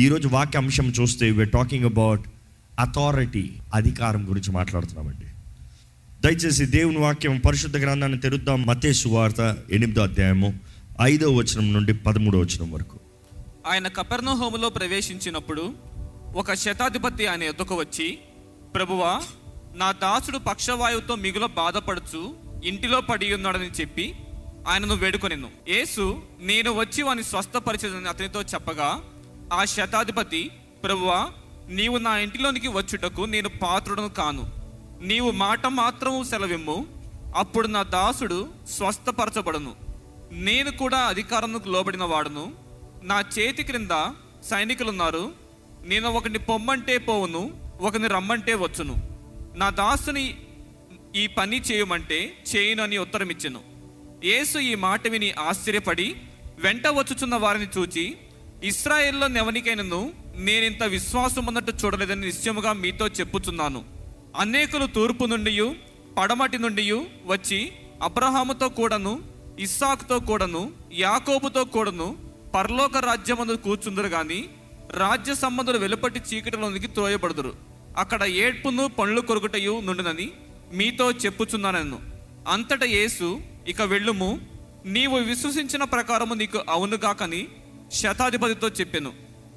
ఈరోజు వాక్య అంశం చూస్తే వీఆర్ టాకింగ్ అబౌట్ అథారిటీ అధికారం గురించి మాట్లాడుతున్నామండి. దయచేసి దేవుని వాక్యం పరిశుద్ధ గ్రంథాన్ని తెరుద్దాం. మతే సువార్త ఎనిమిదో అధ్యాయము ఐదో వచనం నుండి పదమూడో వచనం వరకు. ఆయన కపెర్నహోములో ప్రవేశించినప్పుడు ఒక శతాధిపతి ఆయన ఎద్దుకు వచ్చి ప్రభువా నా దాసుడు పక్షవాయువుతో మిగుల బాధపడుచు ఇంటిలో పడి ఉన్నాడని చెప్పి ఆయనను వేడుకొనిను. యేసు నేను వచ్చి వాని స్వస్థపరిచదని అతనితో చెప్పగా ఆ శతాధిపతి ప్రభువా నీవు నా ఇంటిలోనికి వచ్చుటకు నేను పాత్రుడను కాను. నీవు మాట మాత్రము సెలవిమ్ము. అప్పుడు నా దాసుడు స్వస్థపరచబడును. నేను కూడా అధికారంకు లోబడిన వాడును. నా చేతి క్రింద సైనికులున్నారు. నేను ఒకని పొమ్మంటే పోవును ఒకరిని రమ్మంటే వచ్చును. నా దాసుని ఈ పని చేయమంటే చేయను అని ఉత్తరం ఇచ్చెను యేసు ఈ మాట విని ఆశ్చర్యపడి వెంట వచ్చుచున్న వారిని చూచి ఇస్రాయేల్లో నెవనికైనను నేనింత విశ్వాసం ఉన్నట్టు చూడలేదని నిశ్చయముగా మీతో చెప్పుచున్నాను. అనేకులు తూర్పు నుండి పడమటి నుండి వచ్చి అబ్రహాముతో కూడాను ఇస్సాకుతో కూడాను యాకోబుతో కూడాను పరలోక రాజ్యమందు కూర్చుందరు కానీ రాజ్య సంబంధులు వెలుపటి చీకటిలోనికి త్రోయబడుదురు. అక్కడ ఏడ్పును పండ్లు కొరుకుటయు నుండినని మీతో చెప్పుచున్నానన్ను అంతట యేసు ఇక వెళ్ళుము నీవు విశ్వసించిన ప్రకారము నీకు అవునుగాకని శతాధిపతితో చెప్పాను.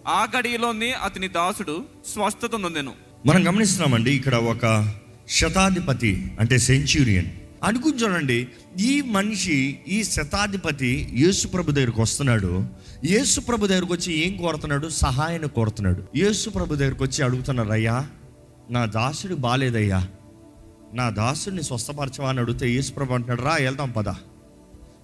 ఆ గడిలోనే అతని దాసుడు స్వస్థత నొందాను. మనం గమనిస్తున్నామండి ఇక్కడ ఒక శతాధిపతి అంటే సెంచురియన్. అనుకుని చూడండి ఈ మనిషి ఈ శతాధిపతి యేసుప్రభు దగ్గరకు దగ్గరికి వస్తున్నాడు. యేసుప్రభు దగ్గరకు వచ్చి ఏం కోరుతున్నాడు? సహాయాన్ని కోరుతున్నాడు. యేసుప్రభు దగ్గరకు వచ్చి అడుగుతున్నాడు అయ్యా నా దాసుడు బాలేదయ్యా. నా దాసుడిని స్వస్థపరచవా అని అడిగితే యేసుప్రభు అంటున్నాడు రా వెళ్దాం పద.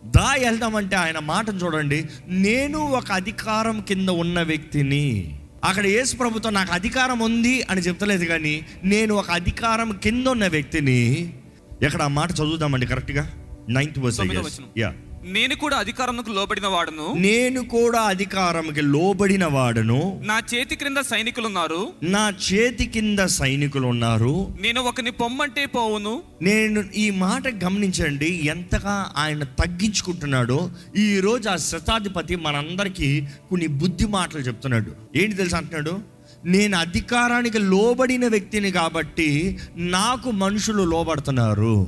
దా వెళ్దామంటే ఆయన మాటను చూడండి నేను ఒక అధికారం కింద ఉన్న వ్యక్తిని. అక్కడ యేసు ప్రభుతో నాకు అధికారం ఉంది అని చెప్తలేదు కానీ నేను ఒక అధికారం కింద ఉన్న వ్యక్తిని. ఎక్కడ ఆ మాట చదువుదామండి కరెక్ట్గా? Ninth verse. యా నేను కూడా అధికారంకు లోబడిన వాడును నేను కూడా అధికారంకి లోబడిన వాడను నా చేతి క్రింద సైనికులున్నారు. నా చేతి కింద సైనికులు ఉన్నారు నేను ఒకని పొమ్మంటే పోవును. నేను ఈ మాట గమనించండి ఎంతగా ఆయన తగ్గించుకుంటున్నాడో. ఈ రోజు ఆ శతాధిపతి మనందరికీ కొన్ని బుద్ధి మాటలు చెప్తున్నాడు. ఏంటి తెలుసు అంటున్నాడు? నేను అధికారానికి లోబడిన వ్యక్తిని కాబట్టి నాకు మనుషులు లోబడుతున్నారు.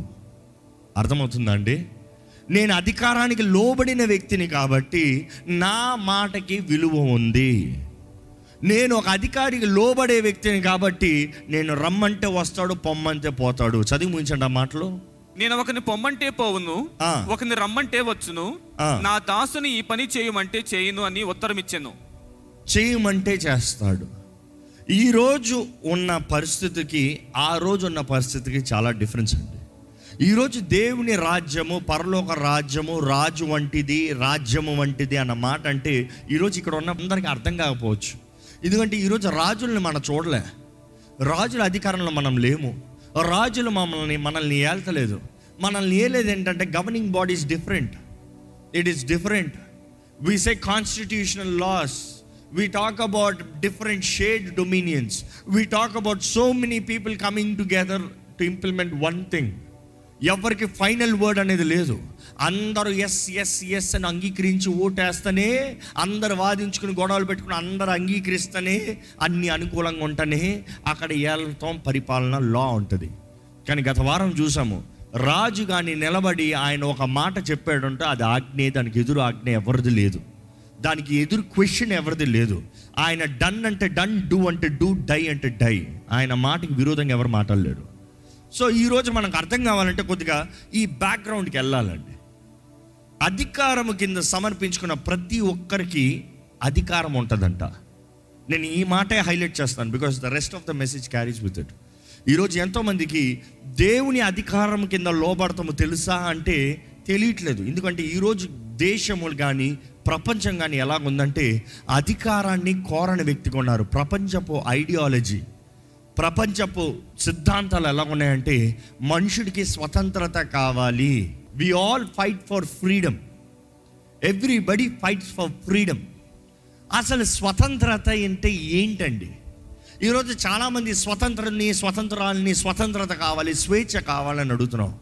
అర్థమవుతుందా అండి? నేను అధికారానికి లోబడిన వ్యక్తిని కాబట్టి నా మాటకి విలువ ఉంది. నేను ఒక అధికారికి లోబడే వ్యక్తిని కాబట్టి నేను రమ్మంటే వస్తాడు పొమ్మంటే పోతాడు. చదివి ముగించండి ఆ మాటలు. నేను ఒకని పొమ్మంటే పోవును ఆ. ఒకని రమ్మంటే వచ్చును. నా దాసుని ఈ పని చేయమంటే చేయును అని ఉత్తరం ఇచ్చాను చేయమంటే చేస్తాడు. ఈరోజు ఉన్న పరిస్థితికి ఆ రోజు ఉన్న పరిస్థితికి చాలా డిఫరెన్స్ అండి. ఈరోజు దేవుని రాజ్యము పరలోక రాజ్యము రాజు వంటిది రాజ్యము వంటిది అన్న మాట అంటే ఈరోజు ఇక్కడ ఉన్న అందరికీ అర్థం కాకపోవచ్చు. ఎందుకంటే ఈరోజు రాజుల్ని మనం చూడలే. రాజుల అధికారంలో మనం లేము. రాజులు మమ్మల్ని మనల్ని ఏల్తలేదు. మనల్ని ఏలేదు ఏంటంటే governing bodies different it is different we say constitutional laws we talk about different shade dominions. We talk about so many people coming together to implement one thing. ఎవరికి ఫైనల్ వర్డ్ అనేది లేదు. అందరూ ఎస్ ఎస్ ఎస్ అని అంగీకరించి ఓటేస్తేనే అందరు వాదించుకుని గొడవలు పెట్టుకుని అందరు అంగీకరిస్తేనే అన్ని అనుకూలంగా ఉంటేనే అక్కడ ఏళ్ళతో పరిపాలన లా ఉంటుంది. కానీ గత వారం చూసాము రాజు కానీ నిలబడి ఆయన ఒక మాట చెప్పాడంటే అది ఆజ్ఞే దానికి ఎదురు ఆజ్ఞ ఎవరిది లేదు. దానికి ఎదురు క్వశ్చన్ ఎవరిది లేదు. ఆయన డన్ అంటే డన్ డూ అంటే డూ డై అంటే డై ఆయన మాటకి విరోధంగా ఎవరు మాట్లాడలేరు. సో ఈరోజు మనకు అర్థం కావాలంటే కొద్దిగా ఈ బ్యాక్గ్రౌండ్కి వెళ్ళాలండి. అధికారం కింద సమర్పించుకున్న ప్రతి ఒక్కరికి అధికారం ఉంటుందంట. నేను ఈ మాటే హైలైట్ చేస్తాను because the rest of the message carries with it ఈరోజు ఎంతోమందికి దేవుని అధికారం కింద లోబడతాము తెలుసా అంటే తెలియట్లేదు. ఎందుకంటే ఈరోజు దేశములు కానీ ప్రపంచం కానీ ఎలాగుందంటే అధికారాన్ని కోరని వ్యక్తిగా ఉన్నారు. ప్రపంచపు ఐడియాలజీ ప్రపంచపు సిద్ధాంతాలు ఎలా ఉన్నాయంటే మనుషుడికి స్వతంత్రత కావాలి. We all fight for freedom everybody fights for freedom అసలు స్వతంత్రత అంటే ఏంటండి? ఈరోజు చాలామంది స్వతంత్రాన్ని స్వతంత్రాలని స్వతంత్రత కావాలి స్వేచ్ఛ కావాలని అడుగుతున్నాం.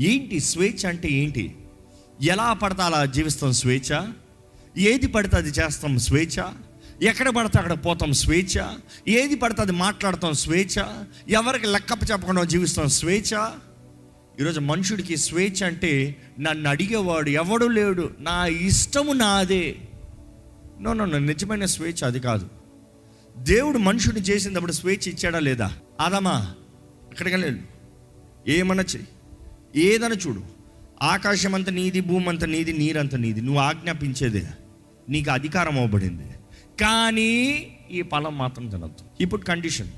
ఏంటి స్వేచ్ఛ అంటే ఏంటి? ఎలా పడతా అలా జీవిస్తాం స్వేచ్ఛ? ఏది పడితే అది చేస్తాం స్వేచ్ఛ? ఎక్కడ పడితే అక్కడ పోతాం స్వేచ్ఛ. ఏది పడితే అది మాట్లాడతాం స్వేచ్ఛ. ఎవరికి లెక్కప్ప చెప్పకుండా జీవిస్తాం స్వేచ్ఛ. ఈరోజు మనుషుడికి స్వేచ్ఛ అంటే నన్ను అడిగేవాడు ఎవడు లేడు. నా ఇష్టము నాదే. నో నో నిజమైన స్వేచ్ఛ అది కాదు. దేవుడు మనుషుడిని చేసినప్పుడు స్వేచ్ఛ ఇచ్చాడా లేదా? ఆదామా అక్కడికి వెళ్ళాడు ఏమన్నా చెయ్యి ఏదైనా చూడు. ఆకాశం అంత నీది భూమి అంత నీది నీరంత నీది. నువ్వు ఆజ్ఞాపించేదే. నీకు అధికారం అవ్వబడింది. కానీ ఈ ఫలం మాత్రం తినద్దు. ఇప్పుడు కండిషన్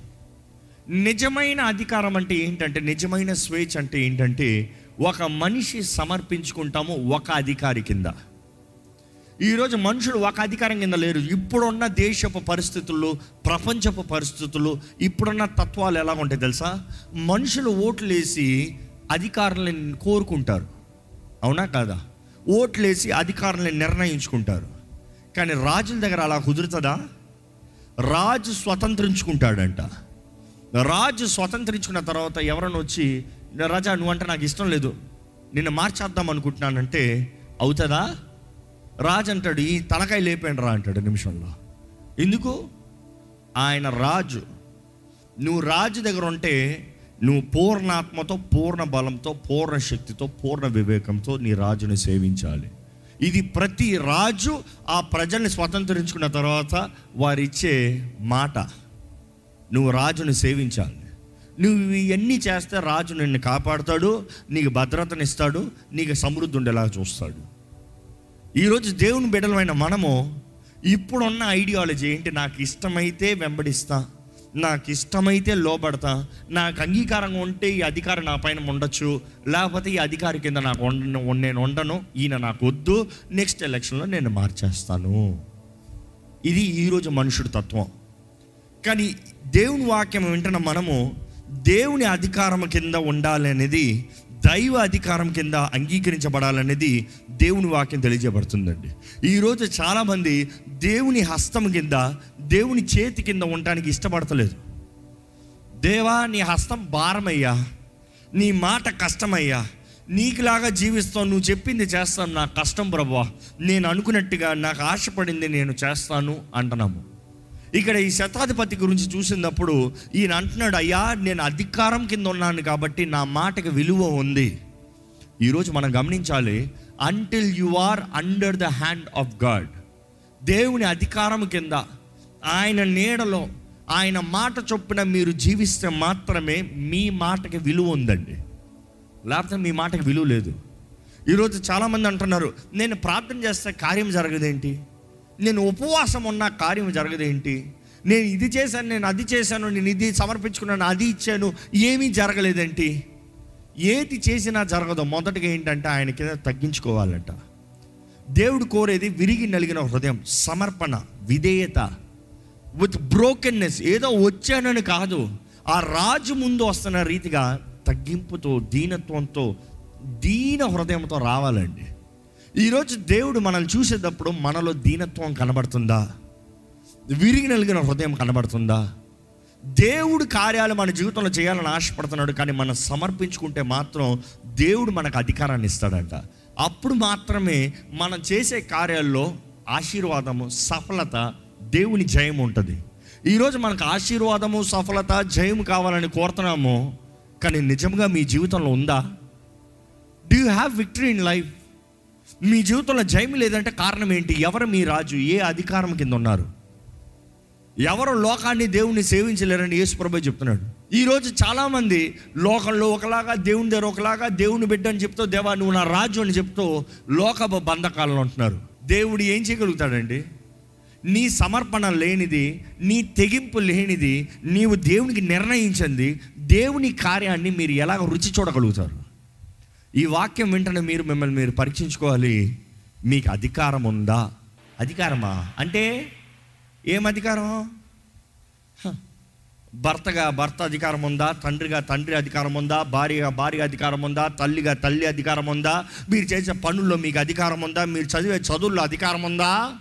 నిజమైన అధికారం అంటే ఏంటంటే నిజమైన స్వేచ్ఛ అంటే ఏంటంటే ఒక మనిషి సమర్పించుకుంటాము ఒక అధికారి కింద. ఈరోజు మనుషులు ఒక అధికారం కింద లేరు. ఇప్పుడున్న దేశపు పరిస్థితులు ప్రపంచపు పరిస్థితులు ఇప్పుడున్న తత్వాలు ఎలా ఉంటాయి తెలుసా? మనుషులు ఓట్లు వేసి అధికారులను కోరుకుంటారు. అవునా కాదా? ఓట్లేసి అధికారులను నిర్ణయించుకుంటారు. కానీ రాజుల దగ్గర అలా కుదురుతుందా? రాజు స్వతంత్రించుకుంటాడంట. రాజు స్వతంత్రించుకున్న తర్వాత ఎవరైనా వచ్చి రాజా నువ్వంటే నాకు ఇష్టం లేదు. నిన్ను మార్చేద్దాం అనుకుంటున్నానంటే అవుతుందా? రాజు అంటాడు ఈ తలకాయ లేపండి రా అంటాడు నిమిషంలో. ఎందుకు? ఆయన రాజు. నువ్వు రాజు దగ్గర ఉంటే నువ్వు పూర్ణాత్మతో పూర్ణ బలంతో పూర్ణ శక్తితో పూర్ణ వివేకంతో నీ రాజుని సేవించాలి. ఇది ప్రతి రాజు ఆ ప్రజల్ని స్వతంత్రించుకున్న తర్వాత వారిచ్చే మాట. నువ్వు రాజుని సేవించాలి. నువ్వు ఇవన్నీ చేస్తే రాజు నిన్ను కాపాడుతాడు నీకు భద్రతనిస్తాడు నీకు సమృద్ధి ఉండేలా చూస్తాడు. ఈరోజు దేవుని బిడ్డలమైన మనము ఇప్పుడున్న ఐడియాలజీ ఏంటి? నాకు ఇష్టమైతే వెంబడిస్తా. నాకు ఇష్టమైతే లోబడతా నాకు అంగీకారంగా ఉంటే ఈ అధికారం నా పైన ఉండొచ్చు లేకపోతే ఈ అధికారి కింద నాకు ఉండ నేను ఉండను ఈయన నాకు వద్దు నెక్స్ట్ ఎలక్షన్లో నేను మార్చేస్తాను. ఇది ఈరోజు మనుషుడి తత్వం. కానీ దేవుని వాక్యం వింటున్న మనము దేవుని అధికారం కింద ఉండాలి అనేది దైవ అధికారం కింద అంగీకరించబడాలనేది దేవుని వాక్యం తెలియజేయబడుతుందండి. ఈరోజు చాలామంది దేవుని హస్తం కింద దేవుని చేతి కింద ఉండటానికి ఇష్టపడతలేదు. దేవా నీ హస్తం భారమయ్యా. నీ మాట కష్టమయ్యా. నీకులాగా జీవిస్తావు నువ్వు చెప్పింది చేస్తాను నా కష్టం ప్రభా. నేను అనుకున్నట్టుగా నాకు ఆశపడింది నేను చేస్తాను అంటున్నాము. ఇక్కడ ఈ శతాధిపతి గురించి చూసినప్పుడు ఈయన అంటున్నాడు అయ్యా నేను అధికారం కింద ఉన్నాను కాబట్టి నా మాటకి విలువ ఉంది. ఈరోజు మనం గమనించాలి until you are under the hand of God దేవుని అధికారం కింద ఆయన నీడలో ఆయన మాట చొప్పున మీరు జీవిస్తే మాత్రమే మీ మాటకి విలువ ఉందండి. లేకపోతే మీ మాటకి విలువ లేదు. ఈరోజు చాలామంది అంటున్నారు నేను ప్రార్థన చేస్తే కార్యం జరగదేంటి? నేను ఉపవాసం ఉన్న కార్యం జరగదేంటి? నేను ఇది చేశాను నేను అది చేశాను నేను ఇది సమర్పించుకున్నాను అది ఇచ్చాను ఏమీ జరగలేదేంటి? ఏది చేసినా జరగదు. మొదటగా ఏంటంటే ఆయన కింద తగ్గించుకోవాలంట. దేవుడు కోరేది విరిగి నలిగిన హృదయం సమర్పణ విధేయత. విత్ బ్రోకెన్నెస్ ఏదో వచ్చానని కాదు. ఆ రాజు ముందు వస్తున్న రీతిగా తగ్గింపుతో దీనత్వంతో దీన హృదయంతో రావాలండి. ఈరోజు దేవుడు మనల్ని చూసేటప్పుడు మనలో దీనత్వం కనబడుతుందా? విరిగి నలిగిన హృదయం కనబడుతుందా? దేవుడు కార్యాలు మన జీవితంలో చేయాలని ఆశపడుతున్నాడు కానీ మనం సమర్పించుకుంటే మాత్రం దేవుడు మనకు అధికారాన్ని ఇస్తాడంట. అప్పుడు మాత్రమే మనం చేసే కార్యాల్లో ఆశీర్వాదము సఫలత దేవుని జయం ఉంటుంది. ఈరోజు మనకు ఆశీర్వాదము సఫలత జయం కావాలని కోరుతున్నాము కానీ నిజంగా మీ జీవితంలో ఉందా? Do you have victory in life మీ జీవితంలో జయం లేదంటే కారణం ఏంటి? ఎవరు మీ రాజు? ఏ అధికారం కింద ఉన్నారు? ఎవరు లోకాన్ని దేవుణ్ణి సేవించలేరని యేసు ప్రభు చెప్తున్నాడు. ఈరోజు చాలామంది లోకంలో ఒకలాగా దేవుని దగ్గర ఒకలాగా దేవుని బిడ్డ అని చెప్తూ దేవా నువ్వు నా రాజు అని చెప్తూ లోకపు బంధకాలను ఉంటున్నారు దేవుడు ఏం చేయగలుగుతాడండి? నీ సమర్పణ లేనిది నీ తెగింపు లేనిది నీవు దేవునికి నిర్ణయించింది దేవుని కార్యాన్ని మీరు ఎలాగ రుచి చూడగలుగుతారు? ఈ వాక్యం వెంటనే మీరు మిమ్మల్ని మీరు పరీక్షించుకోవాలి. మీకు అధికారం ఉందా? అధికారమా? అంటే ఏం అధికారం? భర్తగా భర్త అధికారం ఉందా? తండ్రిగా తండ్రి అధికారం ఉందా? భార్యగా భార్య అధికారం ఉందా? తల్లిగా తల్లి అధికారం ఉందా? మీరు చేసే పనుల్లో మీకు అధికారం ఉందా? మీరు చదివే చదువుల్లో అధికారం ఉందా?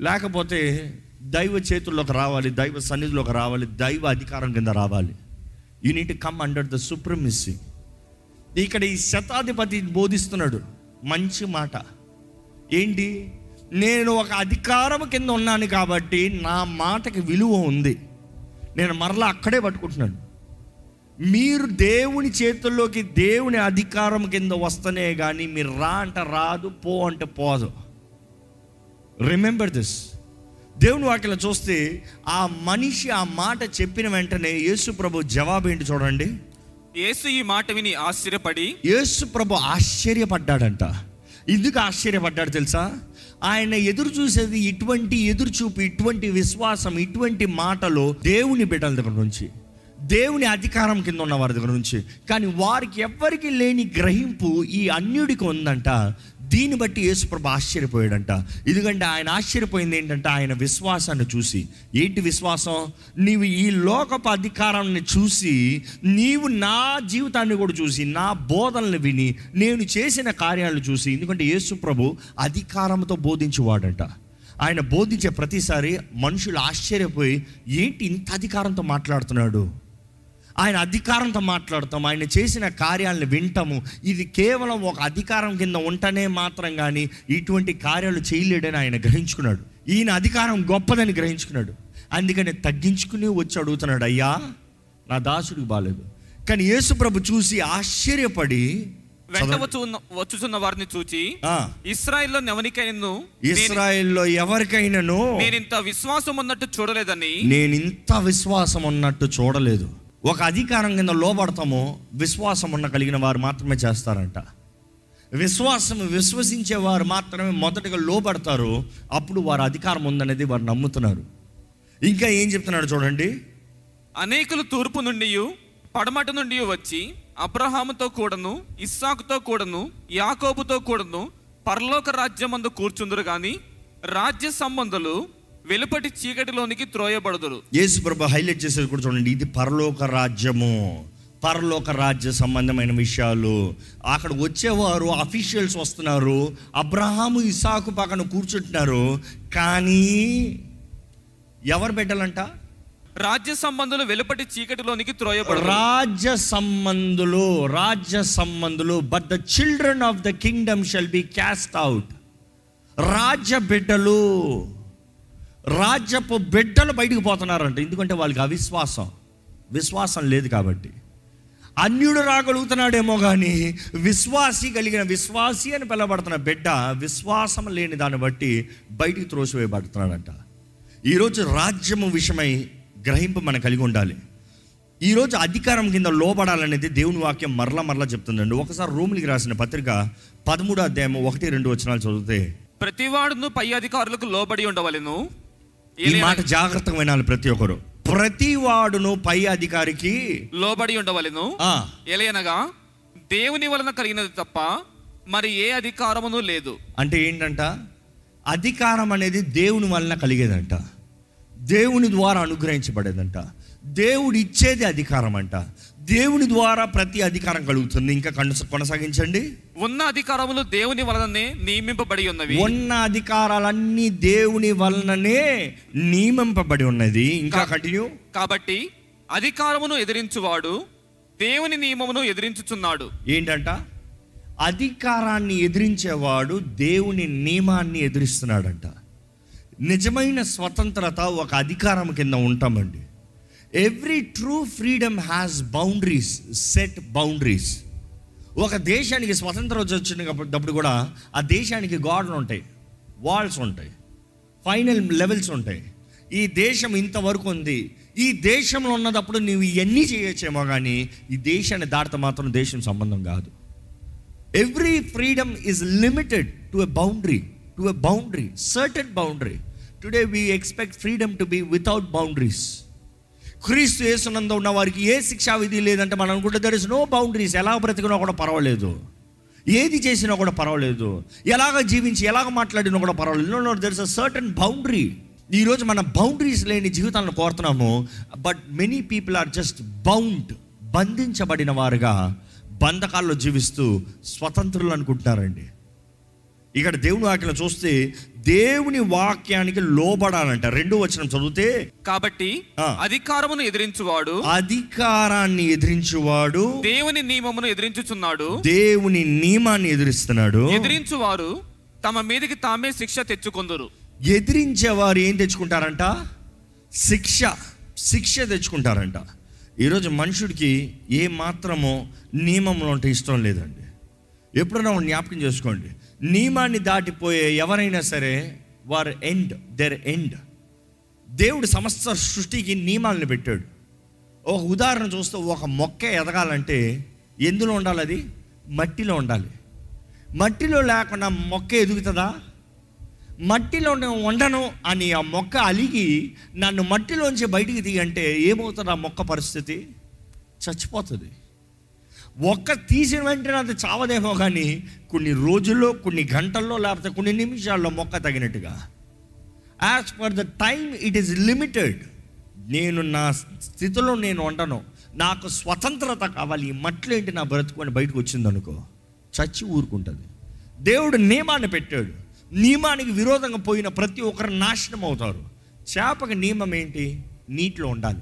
లేకపోతే దైవ చేతుల్లోకి రావాలి దైవ సన్నిధిలోకి రావాలి దైవ అధికారం కింద రావాలి. You need come under the supremacy ఇక్కడ ఈ శతాధిపతి బోధిస్తున్నాడు మంచి మాట. ఏంటి? నేను ఒక అధికారం కింద ఉన్నాను కాబట్టి నా మాటకి విలువ ఉంది. నేను మరలా అక్కడే పట్టుకుంటున్నాను. మీరు దేవుని చేతుల్లోకి దేవుని అధికారం కింద వస్తనే కానీ మీరు రా అంటే రాదు పో అంటే పోదు. రిమెంబర్ దిస్ దేవుని వాక్యలో చూస్తే ఆ మనిషి ఆ మాట చెప్పిన వెంటనే యేసు ప్రభు జవాబు ఏంటి చూడండి. యేసు ఈ మాట విని ఆశ్చర్యపడి యేసు ప్రభు ఆశ్చర్యపడ్డాడంట. ఎందుకు ఆశ్చర్యపడ్డాడు తెలుసా? ఆయన ఎదురు చూసేది ఇటువంటి ఎదురు చూపు ఇటువంటి విశ్వాసం ఇటువంటి మాటలు దేవుని బిడ్డల దగ్గర నుంచి దేవుని అధికారం కింద ఉన్న వారి దగ్గర నుంచి. కానీ వారికి ఎవ్వరికి లేని గ్రహింపు ఈ అన్యుడికి ఉందంట. దీన్ని బట్టి యేసుప్రభు ఆశ్చర్యపోయాడంట. ఎందుకంటే ఆయన ఆశ్చర్యపోయింది ఏంటంటే ఆయన విశ్వాసాన్ని చూసి. ఏంటి విశ్వాసం? నీవు ఈ లోకపు అధికారాన్ని చూసి నీవు నా జీవితాన్ని కూడా చూసి నా బోధనలు విని నేను చేసిన కార్యాలను చూసి ఎందుకంటే యేసుప్రభు అధికారంతో బోధించేవాడంట. ఆయన బోధించే ప్రతిసారి మనుషులు ఆశ్చర్యపోయి ఏంటి ఇంత అధికారంతో మాట్లాడుతున్నాడు? ఆయన అధికారంతో మాట్లాడతాం ఆయన చేసిన కార్యాలను వింటాము. ఇది కేవలం ఒక అధికారం కింద ఉంటనే మాత్రం కానీ ఇటువంటి కార్యాలు చేయలేడని ఆయన గ్రహించుకున్నాడు. ఈయన అధికారం గొప్పదని గ్రహించుకున్నాడు. అందుకని తగ్గించుకుని వచ్చి అడుగుతున్నాడు అయ్యా నా దాసుడికి బాలేదు. కానీ యేసు ప్రభు చూసి ఆశ్చర్యపడి వెంట వచ్చుచున్న వారిని చూచి ఆ, ఇస్రాయిల్లో నెవనికైనను ఇస్రాయేల్లో ఎవరికైనాను నేను ఇంత విశ్వాసం ఉన్నట్టు చూడలేదని నేను ఇంత విశ్వాసం ఉన్నట్టు చూడలేదు. ఒక అధికారం కింద లోబడతామో విశ్వాసం ఉన్న కలిగిన వారు మాత్రమే చేస్తారంట. విశ్వాసం విశ్వసించే వారు మాత్రమే మొదటగా లోబడతారు. అప్పుడు వారు అధికారం ఉందనేది వారు నమ్ముతున్నారు. ఇంకా ఏం చెప్తున్నాడు చూడండి. అనేకులు తూర్పు నుండి పడమట నుండి వచ్చి అబ్రహాముతో కూడను ఇస్సాకుతో కూడను యాకోబుతో కూడను పరలోక రాజ్యమందు కూర్చుందరు కానీ రాజ్య సంబంధులు వెలుపటి చీకటిలోనికి త్రోయబడుదురు. యేసు ప్రభు హైలైట్ చేసేది కూడా చూడండి ఇది పరలోక రాజ్యము. పరలోక రాజ్య సంబంధమైన విషయాలు. అక్కడ వచ్చేవారు అఫీషియల్స్ వస్తున్నారు అబ్రహాము ఇసాకు పక్కన కూర్చుంటున్నారు. కానీ ఎవరు పెట్టాలంట రాజ్య సంబంధులు వెలుపటి చీకటిలోనికి త్రోయబడుదురు. రాజ్య సంబంధులు రాజ్య సంబంధులు but the children of the kingdom shall be cast out రాజ్య బిడ్డలు. రాజ్యపు బిడ్డలు బయటికి పోతున్నారంట. ఎందుకంటే వాళ్ళకి అవిశ్వాసం. విశ్వాసం లేదు కాబట్టి. అన్యుడు రాగలుగుతున్నాడేమో కానీ విశ్వాసి కలిగిన విశ్వాసి అని పిలవబడుతున్న బిడ్డ విశ్వాసం లేని దాన్ని బట్టి బయటికి త్రోసివేయబడుతున్నాడంట. ఈరోజు రాజ్యము విషయమై గ్రహింపు మనం కలిగి ఉండాలి. ఈరోజు అధికారం కింద లోబడాలనేది దేవుని వాక్యం మరలా మరలా చెప్తుందండి. ఒకసారి రూములకి రాసిన పత్రిక పదమూడో అధ్యాయం ఒకటి రెండు వచనాలు చదివితే ప్రతివాడును పై అధికారులకు లోబడి ఉండవలను. ఈ మాట జాగ్రత్తగా వినాలి ప్రతి ఒక్కరు. ప్రతి వాడును పై అధికారికి లోబడి ఉండవలెను. ఎలయనగా దేవుని వలన కలిగినది తప్ప మరి ఏ అధికారమును లేదు. అంటే ఏంటంట? అధికారం అనేది దేవుని వలన కలిగేదంట. దేవుని ద్వారా అనుగ్రహించబడేదంట. దేవుడు ఇచ్చేది అధికారం అంట దేవుని ద్వారా ప్రతి అధికారం కలుగుతుంది. ఇంకా కొనస- కొనసాగించండి. ఉన్న అధికారములు దేవుని వలననే నియమింపబడి ఉన్నవి. ఉన్న అధికారాలన్నీ దేవుని వలననే నియమింపబడి ఉన్నది. ఇంకా కంటిన్యూ. కాబట్టి అధికారమును ఎదిరించువాడు దేవుని నియమమును ఎదిరించుచున్నాడు. ఏంటంట? అధికారాన్ని ఎదిరించేవాడు దేవుని నియమాన్ని ఎదిరిస్తున్నాడంట. నిజమైన స్వతంత్రత ఒక అధికారం కింద ఉంటామండి. Every true freedom has boundaries set boundaries ఒక దేశానికి స్వతంత్రం వచ్చినప్పుడు కూడా ఆ దేశానికి గోడలు ఉంటాయి వాల్స్ ఉంటాయి ఫైనల్ లెవెల్స్ ఉంటాయి. ఈ దేశం ఇంతవరకు ఉంది. ఈ దేశంలో ఉన్నదప్పుడు నువ్వు ఇవన్నీ చేయొచ్చేమో కానీ ఈ దేశాన్ని దాటితే మాత్రం దేశం సంబంధం కాదు. Every freedom is limited to a boundary to a boundary certain boundary today we expect freedom to be without boundaries క్రీస్తు యేసునంద ఉన్న వారికి ఏ శిక్షా విధి లేదంటే మనం అనుకుంటే దర్ ఇస్ నో బౌండరీస్ ఎలా బ్రతికినా కూడా పర్వాలేదు. ఏది చేసినా కూడా పర్వాలేదు. ఎలాగ జీవించి ఎలాగ మాట్లాడినా కూడా పర్వాలేదు. No no there is a certain boundary ఈరోజు మన బౌండరీస్ లేని జీవితాలను కోరుతున్నాము. But many people are just bound బంధించబడిన వారుగా బంధకాల్లో జీవిస్తూ స్వతంత్రులు అనుకుంటున్నారండి. ఇక్కడ దేవుని వాక్యం చూస్తే దేవుని వాక్యానికి లోబడాలంట. రెండో వచనం చదివితే కాబట్టి. అధికారమును ఎదిరించువాడు అధికారాన్ని ఎదిరించువాడు దేవుని నియమమును ఎదిరించుచున్నాడు దేవుని నియమాన్ని ఎదిరిస్తున్నాడు. ఎదిరించువారు తమ మీదికి తామే శిక్ష తెచ్చుకొందురు. ఎదిరించేవారు ఏం తెచ్చుకుంటారంట? శిక్ష శిక్ష తెచ్చుకుంటారంట. ఈరోజు మనుషుడికి ఏ మాత్రమో నియమంలో ఉంటే ఇష్టం లేదండి. ఎప్పుడైనా జ్ఞాపకం చేసుకోండి. నియమాన్ని దాటిపోయే ఎవరైనా సరే వారు ఎండ్ దెర్ ఎండ్ దేవుడు సమస్త సృష్టికి నియమాలను పెట్టాడు. ఒక ఉదాహరణ చూస్తే ఒక మొక్క ఎదగాలంటే ఎందులో ఉండాలి అది? మట్టిలో ఉండాలి. మట్టిలో లేకుండా మొక్క ఎదుగుతుందా? మట్టిలో ఉండను అని ఆ మొక్క అలిగి నన్ను మట్టిలోంచి బయటికి దిగంటే ఏమవుతుంది ఆ మొక్క పరిస్థితి? చచ్చిపోతుంది. ఒక్క తీసిన వెంటనే అది చావదేమో కానీ కొన్ని రోజుల్లో కొన్ని గంటల్లో లేకపోతే కొన్ని నిమిషాల్లో మొక్క తగినట్టుగా. As per the time it is limited నేను నా స్థితిలో నేను ఉండను. నాకు స్వతంత్రత కావాలి. ఈ మట్లో ఏంటి నా బ్రతుకొని బయటకు వచ్చింది అనుకో చచ్చి ఊరుకుంటుంది. దేవుడు నియమాన్ని పెట్టాడు. నియమానికి విరోధంగా పోయిన ప్రతి ఒక్కరు నాశనం అవుతారు. చేపకి నియమం ఏంటి? నీటిలో ఉండాలి.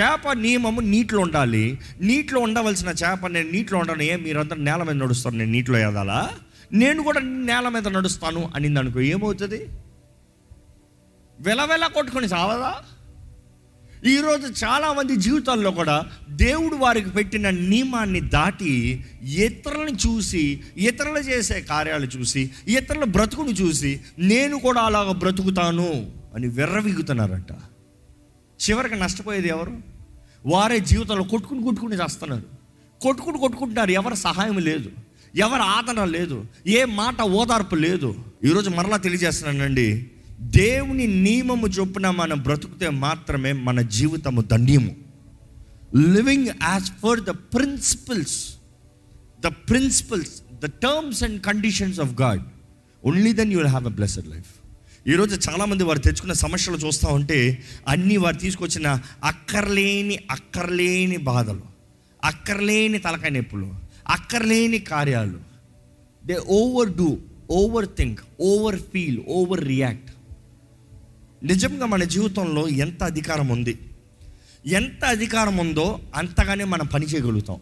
చేప నియమము నీటిలో ఉండాలి. నీటిలో ఉండవలసిన చేప నేను నీటిలో ఉండను. ఏ మీరందరూ నేల మీద నడుస్తారు. నేను నీటిలో ఎదాలా నేను కూడా నేల మీద నడుస్తాను అనింది అనుకో ఏమవుతుంది? వెలవెల కొట్టుకొని చావదా? ఈరోజు చాలామంది జీవితాల్లో కూడా దేవుడు వారికి పెట్టిన నియమాన్ని దాటి ఇతరులను చూసి ఇతరులు చేసే కార్యాలు చూసి ఇతరుల బ్రతుకును చూసి నేను కూడా అలాగ బ్రతుకుతాను అని వెర్రవిగుతున్నారంట. చివరికి నష్టపోయేది ఎవరు? వారే జీవితంలో కొట్టుకుని కొట్టుకుని చేస్తున్నారు. కొట్టుకుని కొట్టుకుంటున్నారు. ఎవరి సహాయం లేదు. ఎవరి ఆదరణ లేదు. ఏ మాట ఓదార్పు లేదు. ఈరోజు మరలా తెలియజేస్తున్నానండి. దేవుని నియమము చొప్పున మనం బ్రతుకుతే మాత్రమే మన జీవితము ధన్యము. Living as per the principles the principles the terms and conditions of God only then you will have a blessed life ఈరోజు చాలామంది వారు తెచ్చుకున్న సమస్యలు చూస్తూ ఉంటే అన్నీ వారు తీసుకొచ్చిన అక్కర్లేని అక్కర్లేని బాధలు అక్కర్లేని తలకాయ నొప్పులు అక్కర్లేని కార్యాలు. They overdo overthink over feel overreact నిజంగా మన జీవితంలో ఎంత అధికారం ఉంది? ఎంత అధికారం ఉందో అంతగానే మనం పని చేయగలుగుతాం.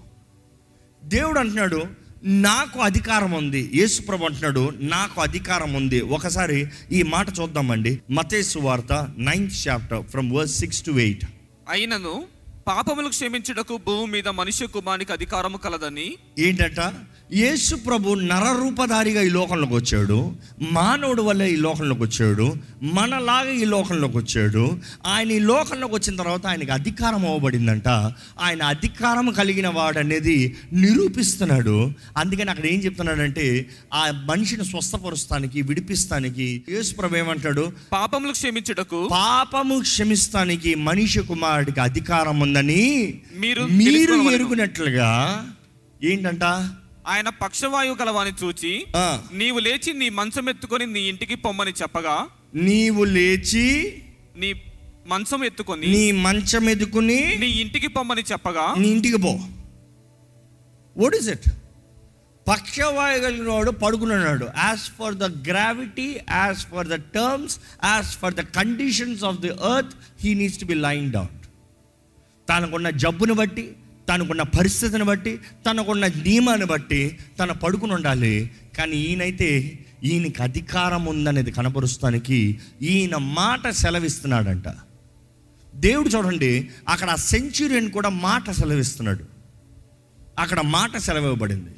దేవుడు అంటున్నాడు నాకు అధికారం ఉంది. యేసుప్రభు అంటున్నాడు నాకు అధికారం ఉంది. ఒకసారి ఈ మాట చూద్దామండి. మతేసు వార్త ninth chapter from verse six to eight. అయినను పాపములు క్షమించుటకు భూమి మీద మనుష్య కుమారునికి అధికారము కలదని ఏంటంట? యేసు ప్రభు నరరూపధారిగా ఈ లోకంలోకి వచ్చాడు. మానవుడు వల్ల ఈ లోకంలోకి వచ్చాడు. మనలాగా ఈ లోకంలోకి వచ్చాడు. ఆయన ఈ లోకంలోకి వచ్చిన తర్వాత ఆయనకి అధికారం అవ్వబడిందంట. ఆయన అధికారం కలిగిన వాడు అనేది నిరూపిస్తున్నాడు. అందుకని అక్కడ ఏం చెప్తున్నాడంటే ఆ మనిషిని స్వస్థపరుస్తానికి విడిపిస్తానికి యేసు ప్రభు ఏమంటాడు? పాపములు క్షమించుటకు పాపము క్షమిస్తానికి మనిషి కుమారుడికి అధికారం ఉందని మీరు మీరు. ఎరుగునట్లుగా ఏంటంట? ఆయన పక్షవాయువు కలవాని చూచి నీవు లేచి నీ మంచం ఎత్తుకొని నీ ఇంటికి పొమ్మని చెప్పగా నీవు లేచి నీ మంచం ఎత్తుకొని నీ మంచం ఎదుకుని నీ ఇంటికి పొమ్మని చెప్పగా నీ ఇంటికి పో. వాట్ ఇస్ ఇట్ పక్షవాయు కలిగిన వాడు పడుకున్నాడు. As per the gravity as per the terms as per the conditions of the earth he needs to be lying down తనకున్న జబ్బును బట్టి తనకున్న పరిస్థితిని బట్టి తనకున్న నియమాన్ని బట్టి తన పడుకుని ఉండాలి. కానీ ఈయనైతే ఈయనకి అధికారం ఉందనేది కనపరుస్తానికి ఈయన మాట సెలవిస్తున్నాడంట. దేవుడు చూడండి అక్కడ సెంచురియన్ కూడా మాట సెలవిస్తున్నాడు. అక్కడ మాట సెలవివ్వబడింది.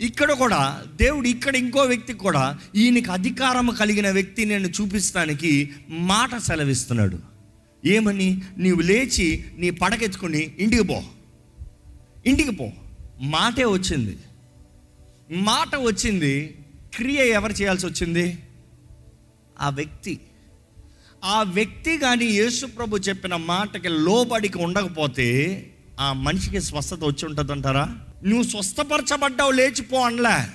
ఇక్కడ కూడా దేవుడు ఇక్కడ ఇంకో వ్యక్తికి కూడా ఈయనకి అధికారం కలిగిన వ్యక్తి నేను చూపిస్తానికి మాట సెలవిస్తున్నాడు. ఏమని? నీవు లేచి నీ పడకెత్తుకుని ఇంటికి పో. ఇంటికి పో. మాటే వచ్చింది. మాట వచ్చింది. క్రియ ఎవరు చేయాల్సి వచ్చింది? ఆ వ్యక్తి. ఆ వ్యక్తి కానీ యేసుప్రభు చెప్పిన మాటకి లోబడికి ఉండకపోతే ఆ మనిషికి స్వస్థత వచ్చి ఉంటుందంటారా? నువ్వు స్వస్థపరచబడ్డావు లేచిపో అనలే.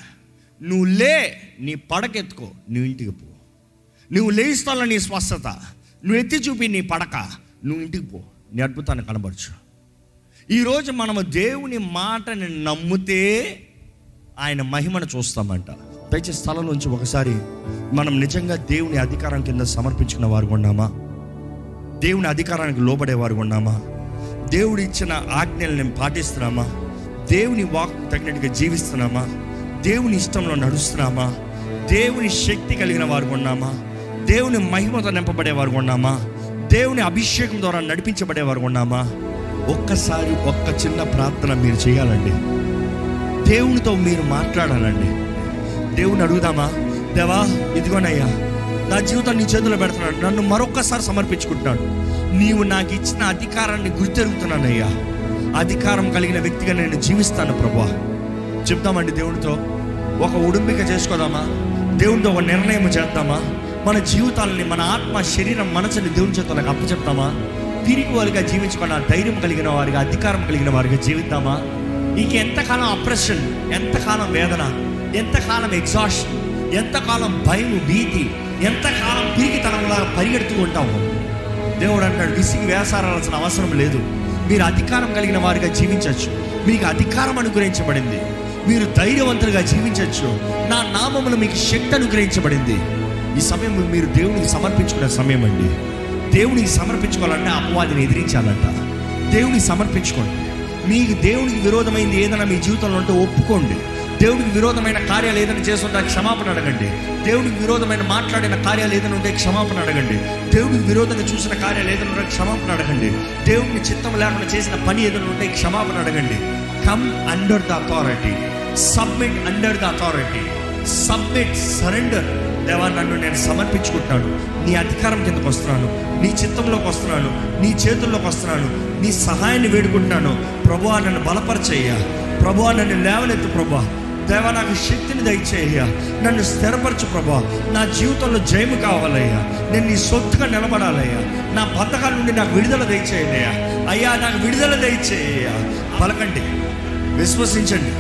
నువ్వు లే నీ పడకెత్తుకో నువ్వు ఇంటికి పో. నువ్వు లేస్తాలో నీ స్వస్థత. నువ్వు ఎత్తి చూపి నీ పడక. నువ్వు ఇంటికి పో. నీ అద్భుతాన్ని కనబరచు. ఈరోజు మనము దేవుని మాటని నమ్మితే ఆయన మహిమను చూస్తామంట. దయచేసి స్థలం నుంచి ఒకసారి మనం నిజంగా దేవుని అధికారం కింద సమర్పించుకున్న వారు ఉన్నామా? దేవుని అధికారానికి లోబడే వారు ఉన్నామా? దేవుడు ఇచ్చిన ఆజ్ఞలను పాటిస్తున్నామా? దేవుని వాక్ తగినట్టుగా జీవిస్తున్నామా? దేవుని ఇష్టంలో నడుస్తున్నామా? దేవుని శక్తి కలిగిన వారు ఉన్నామా? దేవుని మహిమతో నింపబడేవారు ఉన్నామా? దేవుని అభిషేకం ద్వారా నడిపించబడేవారు ఉన్నామా? ఒక్కసారి ఒక్క చిన్న ప్రార్థన మీరు చేయాలండి. దేవునితో మీరు మాట్లాడాలండి. దేవుని అడుగుదామా? దేవా ఇదిగోనయ్యా నా జీవితాన్ని నీ చేతిలో పెడుతున్నాడు. నన్ను మరొక్కసారి సమర్పించుకుంటున్నాడు. నీవు నాకు ఇచ్చిన అధికారాన్ని గుర్తెరుగుతున్నానయ్యా అధికారం కలిగిన వ్యక్తిగా నేను జీవిస్తాను ప్రభా చెప్తామండి దేవునితో ఒక ఉడుంబిక చేసుకోదామా? దేవునితో ఒక నిర్ణయం చేద్దామా? మన జీవితాలని మన ఆత్మ శరీరం మనసుని దేవుని చేతులకు అప్పచెప్తామా? తిరిగి వారిగా జీవించకుండా ధైర్యం కలిగిన వారిగా అధికారం కలిగిన వారిగా జీవిద్దామా? ఇంక ఎంతకాలం అప్రెషన్ ఎంతకాలం వేదన ఎంతకాలం ఎగ్జాషన్ ఎంతకాలం భయం భీతి ఎంతకాలం పిరికితనంలా పరిగెడుతూ ఉంటాము? దేవుడు అంటాడు విసిగి వేసారాల్సిన అవసరం లేదు. మీరు అధికారం కలిగిన వారిగా జీవించవచ్చు. మీకు అధికారం అనుగ్రహించబడింది. మీరు ధైర్యవంతులుగా జీవించవచ్చు. నా నామములు మీకు శక్తి అనుగ్రహించబడింది. ఈ సమయం మీరు దేవునికి సమర్పించుకునే సమయం అండి. దేవునికి సమర్పించుకోవాలంటే అపవాదిని ఎదిరించాలంట. దేవునికి సమర్పించుకోండి. మీకు దేవునికి విరోధమైంది ఏదైనా మీ జీవితంలో ఉంటే ఒప్పుకోండి. దేవునికి విరోధమైన కార్యాలు ఏదైనా చేస్తుంటే క్షమాపణ అడగండి. దేవునికి విరోధమైన మాట్లాడిన కార్యాలు ఏదైనా ఉంటే క్షమాపణ అడగండి. దేవునికి విరోధంగా చూసిన కార్యాలు ఏదైనా ఉంటే క్షమాపణ అడగండి. దేవునికి చిత్తం లేకుండా చేసిన పని ఏదైనా ఉంటే క్షమాపణ అడగండి. Come under the authority submit under the authority submit surrender దేవా నన్ను నేను సమర్పించుకుంటున్నాను నీ అధికారం కిందకు వస్తున్నాను. నీ చిత్తంలోకి వస్తున్నాను. నీ చేతుల్లోకి వస్తున్నాను. నీ సహాయాన్ని వేడుకుంటున్నాను. ప్రభు నన్ను బలపరచయ్యా. ప్రభువా నన్ను లేవనెత్తు ప్రభా దేవా నాకు శక్తిని దయచేయ్యా. నన్ను స్థిరపరచు ప్రభా నా జీవితంలో జయము కావాలయ్యా. నేను నీ సొత్తుగా నిలబడాలయ్యా. నా బతకాల నుండి నాకు విడుదల దయచేయ్యా అయ్యా నాకు విడుదల దయచేయ్యా పలకండి. విశ్వసించండి.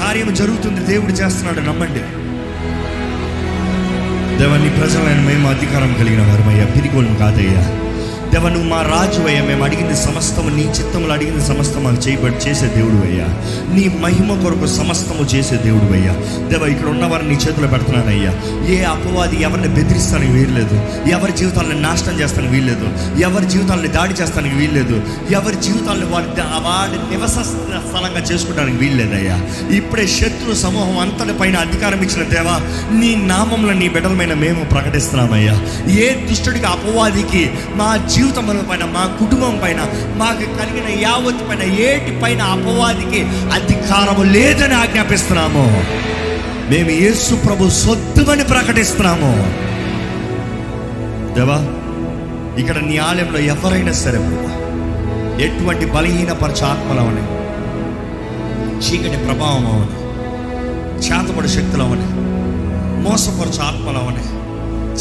కార్యం జరుగుతుంది. దేవుడు చేస్తున్నాడు. నమ్మండి. దేవాన్ని ప్రజలైన మేము అధికారం కలిగిన వారు అయ్యా పిరిగోళ్ళు కాదయ్యా. దేవ నువ్వు మా రాజు అయ్యా మేము అడిగింది సమస్తము నీ చిత్తములు అడిగింది సమస్తం మాకు చేయబడి చేసే దేవుడు అయ్యా. నీ మహిమ కొరకు సమస్తము చేసే దేవుడు అయ్యా. దేవ ఇక్కడ ఉన్న వారిని నీ చేతిలో పెడుతున్నానయ్యా ఏ అపవాది ఎవరిని బెదిరిస్తానికి వీల్లేదు. ఎవరి జీవితాలను నాశనం చేస్తానికి వీల్లేదు. ఎవరి జీవితాలను దాడి చేస్తానికి వీల్లేదు. ఎవరి జీవితాలను వారి వాడి నివస స్థలంగా చేసుకోవడానికి వీల్లేదయ్యా ఇప్పుడే శత్రు సమూహం అంతటి పైన అధికారం ఇచ్చిన దేవా నీ నామంలో నీ బిడ్డలమైన మేము ప్రకటిస్తున్నామయ్యా. ఏ దుష్టుడికి అపవాదికి మా జీవితముల పైన మా కుటుంబం పైన మాకు కలిగిన యావత్ పైన ఏటి పైన అపవాదికి అధికారము లేదని ఆజ్ఞాపిస్తున్నాము. మేము యేసు ప్రభు సొత్తుమని ప్రకటిస్తున్నాము. దేవా ఇక్కడ నీ ఆలయంలో ఎవరైనా సరే ఎటువంటి బలహీనపరచ ఆత్మలవని చీకటి ప్రభావం అవని చేతబడి శక్తులవని మోసపరచు ఆత్మలవని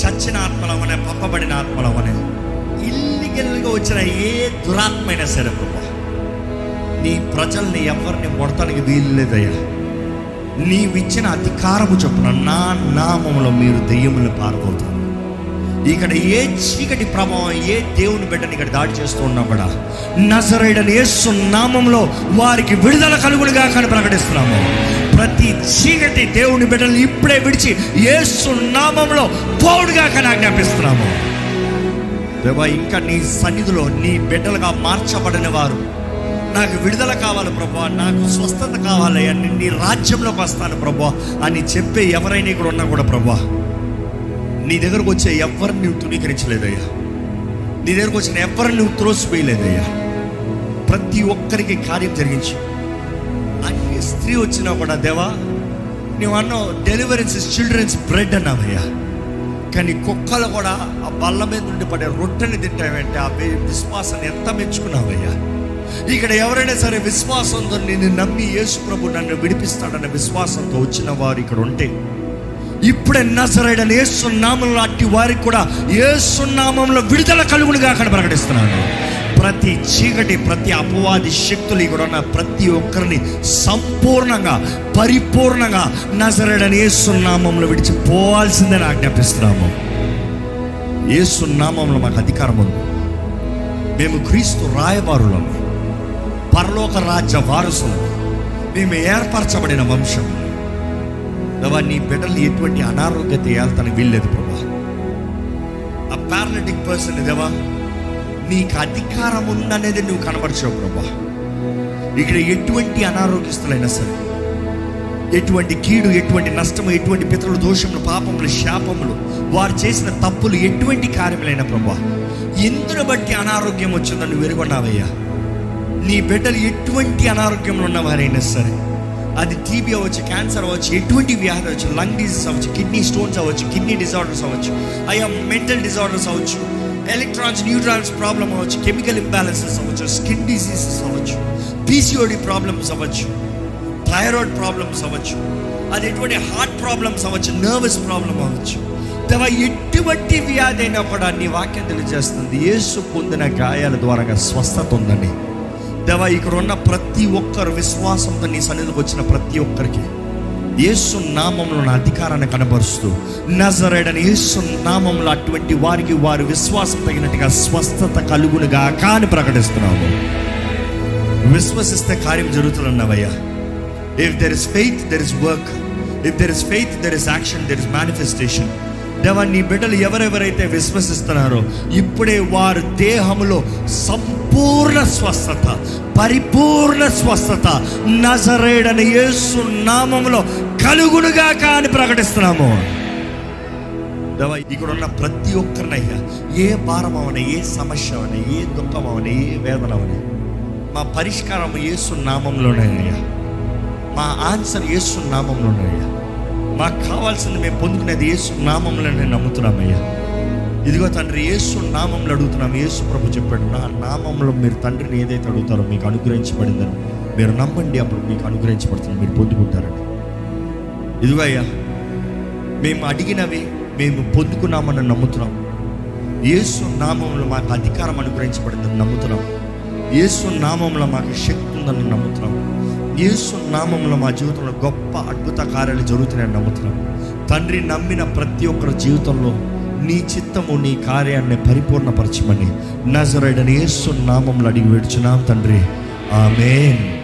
చచ్చిన ఆత్మలవనే పంపబడిన ఆత్మలవని ఇల్లిగల్గా వచ్చిన ఏ దురాత్మైనా సరే ప్రభా నీ ప్రజల్ని ఎవరిని మొడతానికి వీల్లేదయ్యా. నీవిచ్చిన అధికారము చొప్పున నా నామంలో మీరు దెయ్యములు పారబోతారు ఇక్కడ ఏ చీకటి ప్రభావం ఏ దేవుని బిడ్డని ఇక్కడ దాడి చేస్తూ ఉన్నా కూడా నజరైడని యేసు నామంలో వారికి విడుదల కలుగులుగా కానీ ప్రకటిస్తున్నాము. ప్రతి చీకటి దేవుని బిడ్డలు ఇప్పుడే విడిచి యేసు నామంలో పౌడుగా కానీ ఆజ్ఞాపిస్తున్నాము. దేవా ఇంకా నీ సన్నిధిలో నీ బిడ్డలుగా మార్చబడిన వారు నాకు విడుదల కావాలి ప్రభా నాకు స్వస్థత కావాలి అని నీ రాజ్యంలోకి వస్తాను ప్రభా అని చెప్పే ఎవరైనా ఇక్కడ ఉన్నా కూడా ప్రభా నీ దగ్గరకు వచ్చే ఎవరిని నువ్వు తృణీకరించలేదయ్యా. నీ దగ్గరకు వచ్చిన ఎవరిని నువ్వు త్రోసిపోయలేదయ్యా ప్రతి ఒక్కరికి కార్యం జరిగించు. అన్ని స్త్రీ వచ్చినా కూడా దేవా నువ్వు అన్నావు డెలివరీస్ చిల్డ్రన్స్ బ్రెడ్ అన్నావయ్యా. కానీ కుక్కలు కూడా ఆ బల్ల మీద నుండి పడే రొట్టెని తింటావంటే? ఆ విశ్వాసాన్ని ఎంత మెచ్చుకున్నావయ్యా? ఇక్కడ ఎవరైనా సరే విశ్వాసంతో నేను నమ్మి యేసు ప్రభు నన్ను విడిపిస్తాడన్న విశ్వాసంతో వచ్చిన వారు ఇక్కడ ఉంటే ఇప్పుడే నజరైడని ఏసునామంలో అట్టి వారికి కూడా ఏసునామంలో విడుదల కలుగునిగా అక్కడ ప్రకటిస్తున్నాను ప్రతి చీకటి ప్రతి అపవాది శక్తులు ఇక్కడ ఉన్న ప్రతి ఒక్కరిని సంపూర్ణంగా పరిపూర్ణంగా నజరడని ఏసునామంలో విడిచిపోవాల్సిందని ఆజ్ఞాపిస్తున్నాము. ఏసునామంలో మాకు అధికారం ఉంది. మేము క్రీస్తు రాయబారులం. పరలోక రాజ్య వారసులం. మేము ఏర్పరచబడిన వంశం. దేవా నీ బిడ్డలు ఎటువంటి అనారోగ్యత ఏళ్తానికి వీల్లేదు ప్రభా. ఆ పారాలిటిక్ పర్సన్ దేవా నీకు అధికారం ఉందనేది నువ్వు కనబరిచావు ప్రభా. ఇక్కడ ఎటువంటి అనారోగ్యస్తులైనా సరే ఎటువంటి కీడు ఎటువంటి నష్టము ఎటువంటి పితరుల దోషములు పాపములు శాపములు వారు చేసిన తప్పులు ఎటువంటి కార్యములైన ప్రభా ఎందును బట్టి అనారోగ్యం వచ్చిందని నువ్వు వెరుగొన్నావయ్యా నీ బిడ్డలు ఎటువంటి అనారోగ్యంలో ఉన్నవారైనా సరే అది టీబీ అవ్వచ్చు క్యాన్సర్ అవ్వచ్చు ఎటువంటి వ్యాధి అవ్వచ్చు లంగ్ డిజీస్ అవ్వచ్చు కిడ్నీ స్టోన్స్ అవ్వచ్చు కిడ్నీ డిజార్డర్స్ అవ్వచ్చు అయ్యా మెంటల్ డిజార్డర్స్ అవ్వచ్చు ఎలక్ట్రాన్స్ న్యూట్రాన్స్ ప్రాబ్లం అవ్వచ్చు. కెమికల్ ఇంబ్యాలెన్సెస్ అవ్వచ్చు. స్కిన్ డిసీజెస్ అవ్వచ్చు. పీసీఓడి ప్రాబ్లమ్స్ అవ్వచ్చు. థైరాయిడ్ ప్రాబ్లమ్స్ అవ్వచ్చు. అది ఎటువంటి హార్ట్ ప్రాబ్లమ్స్ అవ్వచ్చు. నర్వస్ ప్రాబ్లం అవ్వచ్చు. దేవా ఎటువంటి వ్యాధి అయినా కూడా నీ వాక్యం తెలియజేస్తుంది. యేసు పొందిన గాయాల ద్వారా స్వస్థత ఉందని దేవా ఇక్కడ ఉన్న ప్రతి ఒక్కరు విశ్వాసంతో నీ సన్నిధికి వచ్చిన ప్రతి ఒక్కరికి యేసు నామంలో నా అధికారాన్ని కనబరుస్తూ నజరేడని యేసు నామంలో అటువంటి వారికి వారు విశ్వాసం తగినట్టుగా స్వస్థత కలుగునుగా కాని ప్రకటిస్తున్నాము. విశ్వసిస్తే కార్యం జరుగుతుందన్నవయ్యా. If there is faith there is work if there is faith there is action there is manifestation దేవా నీ బిడ్డలు ఎవరెవరైతే విశ్వసిస్తున్నారో ఇప్పుడే వారు దేహంలో సంపూర్ణ స్వస్థత పరిపూర్ణ స్వస్థత నజరేడని యేసు నామంలో కలుగునుగా కాని ప్రకటిస్తున్నాము. దేవా ఇక్కడ ఉన్న ప్రతి ఒక్కరినయ్యా ఏ భారం అవన ఏ సమస్య అవన ఏ దుఃఖం అవన ఏ వేదన అవన మా పరిష్కారం ఏసు నామంలోనే అయ్యా. మా ఆన్సర్ ఏసు నామంలోనే అయ్యా. మాకు కావాల్సింది మేము పొందుకునేది యేసు నామంలోనే నమ్ముతున్నామయ్యా. ఇదిగో తండ్రి యేసు నామంలో అడుగుతున్నాం. యేసు ప్రభు చెప్పాడు నా నామంలో మీరు తండ్రిని ఏదైతే అడుగుతారో మీకు అనుగ్రహించబడిందని. మీరు నమ్మండి అప్పుడు మీకు అనుగ్రహించబడుతుంది. మీరు పొందుకుంటారని. ఇదిగో అయ్యా మేము అడిగినవి మేము పొందుకున్నామని నమ్ముతున్నాం. యేసు నామంలో మాకు అధికారం అనుగ్రహించబడిందని నమ్ముతున్నాం. యేసు నామంలో మాకు శక్తి ఉందని నమ్ముతున్నాం. యేసు నామంలో మా జీవితంలో గొప్ప అద్భుత కార్యాలు జరుగుతున్నాయని నమ్ముతున్నాం. తండ్రి నమ్మిన ప్రతి ఒక్కరి జీవితంలో నీ చిత్తము నీ కార్యాన్ని పరిపూర్ణపరచమని. నజరైడని ఏసు నామంలో అడిగి వేడుచున్నాం తండ్రి. ఆమెన్.